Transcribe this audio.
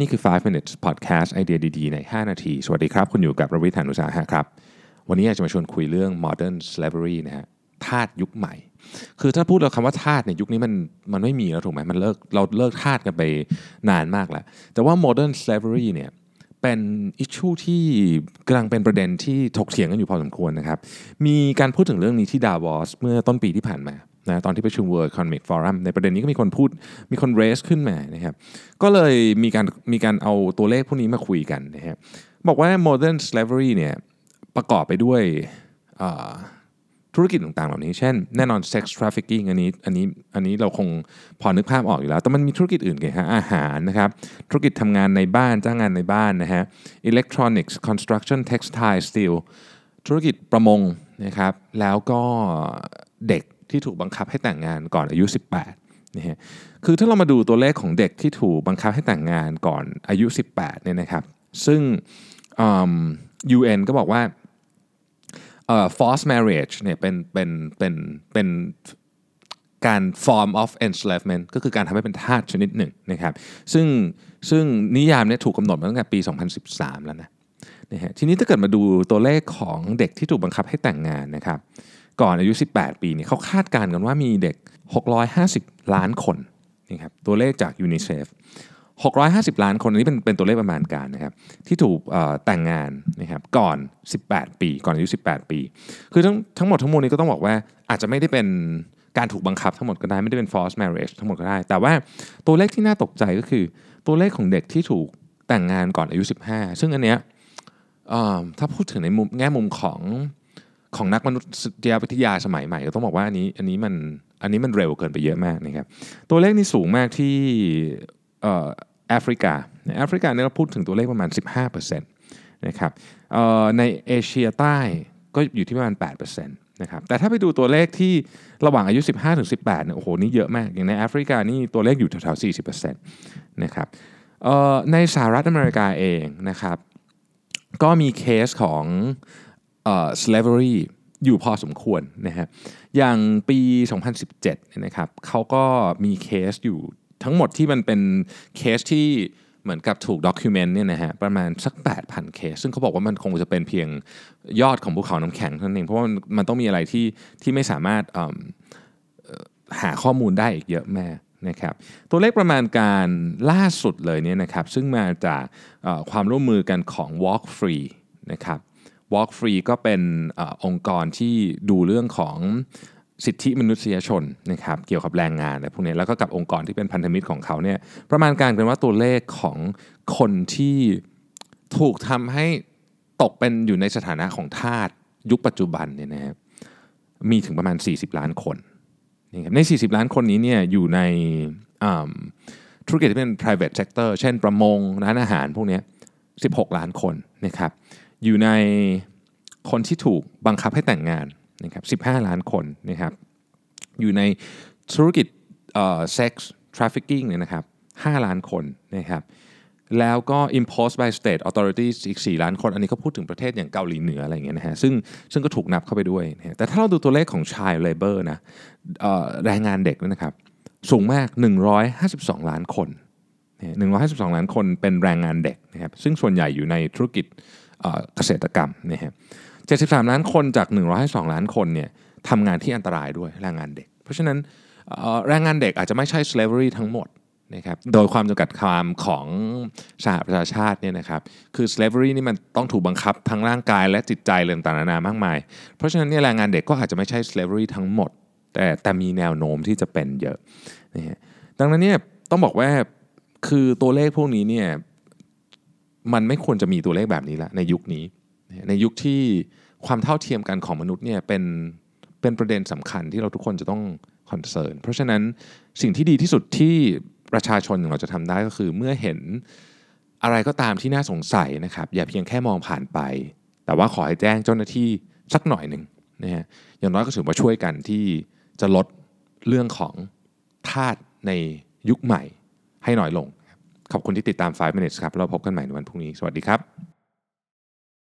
นี่คือ 5 minutes podcast ไอเดียดีๆ ใน 5 นาที สวัสดีครับ คุณอยู่กับระวิทานุสาหะครับ วันนี้อยากจะมาชวนคุยเรื่อง modern slavery นะฮะทาสยุคใหม่ คือถ้าพูดเราคำว่าทาสเนี่ยยุคนี้มันมันไม่มีแล้วถูกไหมมันเลิกเราเลิกทาสกันไปนานมากแล้ว แต่ว่า modern slavery เนี่ยเป็นอิชชูที่กำลังเป็นประเด็นที่ถกเถียงกันอยู่พอสมควรนะครับ มีการพูดถึงเรื่องนี้ที่ดาวอสเมื่อต้นปีที่ผ่านมานะตอนที่ประชุม World Economic Forum ในประเด็นนี้ก็มีคนพูดมีคนเรสขึ้นมานะครับก็เลยมีการมีการเอาตัวเลขพวกนี้มาคุยกันนะครับบอกว่า modern slavery เนี่ยประกอบไปด้วยธุรกิจต่างๆ เหล่านี้ เช่น แน่นอน sex trafficking อันนี้อันนี้อันนี้เราคงพอนึกภาพออกอยู่แล้ว แต่มันมีธุรกิจอื่นไงฮะอาหารนะครับธุรกิจทำงานในบ้านจ้างงานในบ้านนะฮะ electronics construction textile steel ธุรกิจประมงนะครับแล้วก็เด็ก ที่ถูกบังคับให้แต่งงานก่อนอายุ 18นะฮะคือถ้าเรามาดูตัวเลขของเด็กที่ถูกบังคับให้แต่งงานก่อนอายุ 18เนี่ยนะครับ ซึ่ง UN ก็บอกว่า forced marriage เนี่ยเป็นเป็นเป็นเป็นการ form of enslavement ก็คือการทำให้เป็นทาสชนิดหนึ่งนะครับ ซึ่งซึ่งนิยามเนี้ถูกกำหนดมาตั้งแต่ปี 2013 แล้วนะนะฮะทีนี้ถ้าเกิดมาดูตัวเลขของเด็กที่ถูกบังคับให้แต่งงานนะครับ ก่อนอายุ 18 ปีเนี่ยเขาคาดการณ์กันว่ามีเด็ก 650 ล้านคนนี่ครับตัวเลขจากยูนิเซฟ650 ล้านคนนี้เป็นเป็นตัวเลขประมาณการนะครับที่ถูกแต่งงานนะครับก่อน 18 ปี ก่อนอายุ 18 ปี คือทั้งทั้งหมดทั้งมวลนี้ก็ต้องบอกว่าอาจจะไม่ได้เป็นการถูกบังคับทั้งหมดก็ได้ไม่ได้เป็น forced marriage ทั้งหมดก็ได้ แต่ว่าตัวเลขที่น่าตกใจก็คือ ตัวเลขของเด็กที่ถูกแต่งงานก่อนอายุ 15 ซึ่งอันเนี้ยถ้าพูดถึงในมุมแง่มุมของ ของนักมนุษยวิทยาสมัยใหม่ก็ต้องบอกว่าอันนี้อันนี้มันอันนี้มันเร็วเกินไปเยอะมากนะครับตัวเลขนี้สูงมากที่แอฟริกาในแอฟริกาเนี่ยเราพูดถึงตัวเลขประมาณ 15%นะครับในเอเชียใต้ก็อยู่ที่ประมาณ 8%นะครับแต่ถ้าไปดูตัวเลขที่ระหว่างอายุ 15ถึง18เนี่ยโอ้โหนี่เยอะมากอย่างในแอฟริกานี่ตัวเลขอยู่แถวๆ40%นะครับในสหรัฐอเมริกาเองนะครับก็มีเคสของ slavery อยู่พอสมควรนะฮะอย่างปี 2017นะครับเขาก็มีเคสอยู่ทั้งหมดที่มันเป็นเคสที่เหมือนกับถูก document เนี่ยนะฮะประมาณสัก 8,000 เคส ซึ่งเขาบอกว่ามันคงจะเป็นเพียงยอดของภูเขาน้ำแข็งเท่านั้นเอง เพราะว่ามันต้องมีอะไรที่ที่ไม่สามารถหาข้อมูลได้อีกเยอะแม่นะครับตัวเลขประมาณการล่าสุดเลยเนี่ยนะครับซึ่งมาจากความร่วมมือกันของ Walk Free นะครับ Walk Free ก็เป็นอองค์กรที่ดูเรื่องของสิทธิมนุษยชนนะครับเกี่ยวกับแรงงานอะไรพวกนี้แล้วก็กับองค์กรที่เป็นพันธมิตรของเขาเนี่ยประมาณการกันว่าตัวเลขของคนที่ถูกทำให้ตกเป็นอยู่ในสถานะของทาสยุคปัจจุบันเนี่ยนะครับมีถึงประมาณ 40 ล้านคนนี่ครับใน 40 ล้านคนนี้เนี่ยอยู่ในธุรกิจที่เป็น private sector เช่นประมงร้านอาหารพวกนี้16 ล้านคนนะครับ อยู่ในคนที่ถูกบังคับให้แต่งงานนะครับ15 ล้านคนนะครับ อยู่ในธุรกิจ sex trafficking เนี่ยนะครับ5ล้านคนนะครับ แล้วก็ imposed by state authorities อีก 4 ล้านคน อันนี้ก็พูดถึงประเทศอย่างเกาหลีเหนืออะไรอย่างเงี้ยนะฮะ ซึ่งซึ่งก็ถูกนับเข้าไปด้วย แต่ถ้าเราดูตัวเลขของ child labor นะแรงงานเด็กนะครับ สูงมาก 152 ล้านคน 152 ล้านคนเป็นแรงงานเด็กนะครับ ซึ่งส่วนใหญ่อยู่ในธุรกิจ เกษตรกรรมนะฮะ73 ล้านคนจาก 152 ล้านคนเนี่ยทำงานที่อันตรายด้วยแรงงานเด็ก เพราะฉะนั้นแรงงานเด็กอาจจะไม่ใช่ slavery ทั้งหมดนะครับโดยความจำกัดความของสหประชาชาติเนี่ยนะครับคือ slavery นี่มันต้องถูกบังคับทั้งร่างกายและจิตใจเรื่องต่างๆนานามากมาย เพราะฉะนั้นเนี่ยแรงงานเด็กก็อาจจะไม่ใช่ slavery ทั้งหมด แต่แต่มีแนวโน้มที่จะเป็นเยอะนะฮะดังนั้นเนี่ยต้องบอกว่าคือตัวเลขพวกนี้เนี่ย มันไม่ควรจะมีตัวเลขแบบนี้ละในยุคนี้ ในยุคที่ความเท่าเทียมกันของมนุษย์เนี่ยเป็นเป็นประเด็นสำคัญที่เราทุกคนจะต้องคอนเซิร์นเพราะฉะนั้นสิ่งที่ดีที่สุดที่ประชาชนของเราจะทำได้ก็คือเมื่อเห็นอะไรก็ตามที่น่าสงสัยนะครับ อย่าเพียงแค่มองผ่านไป แต่ว่าขอให้แจ้งเจ้าหน้าที่สักหน่อยหนึ่งนะฮะอย่างน้อยก็ถือว่าช่วยกันที่จะลดเรื่องของทาสในยุคใหม่ให้หน่อยลง ขอบคุณที่ติดตาม 5 minutes ครับเราพบกันใหม่ในวันพรุ่งนี้ สวัสดีครับ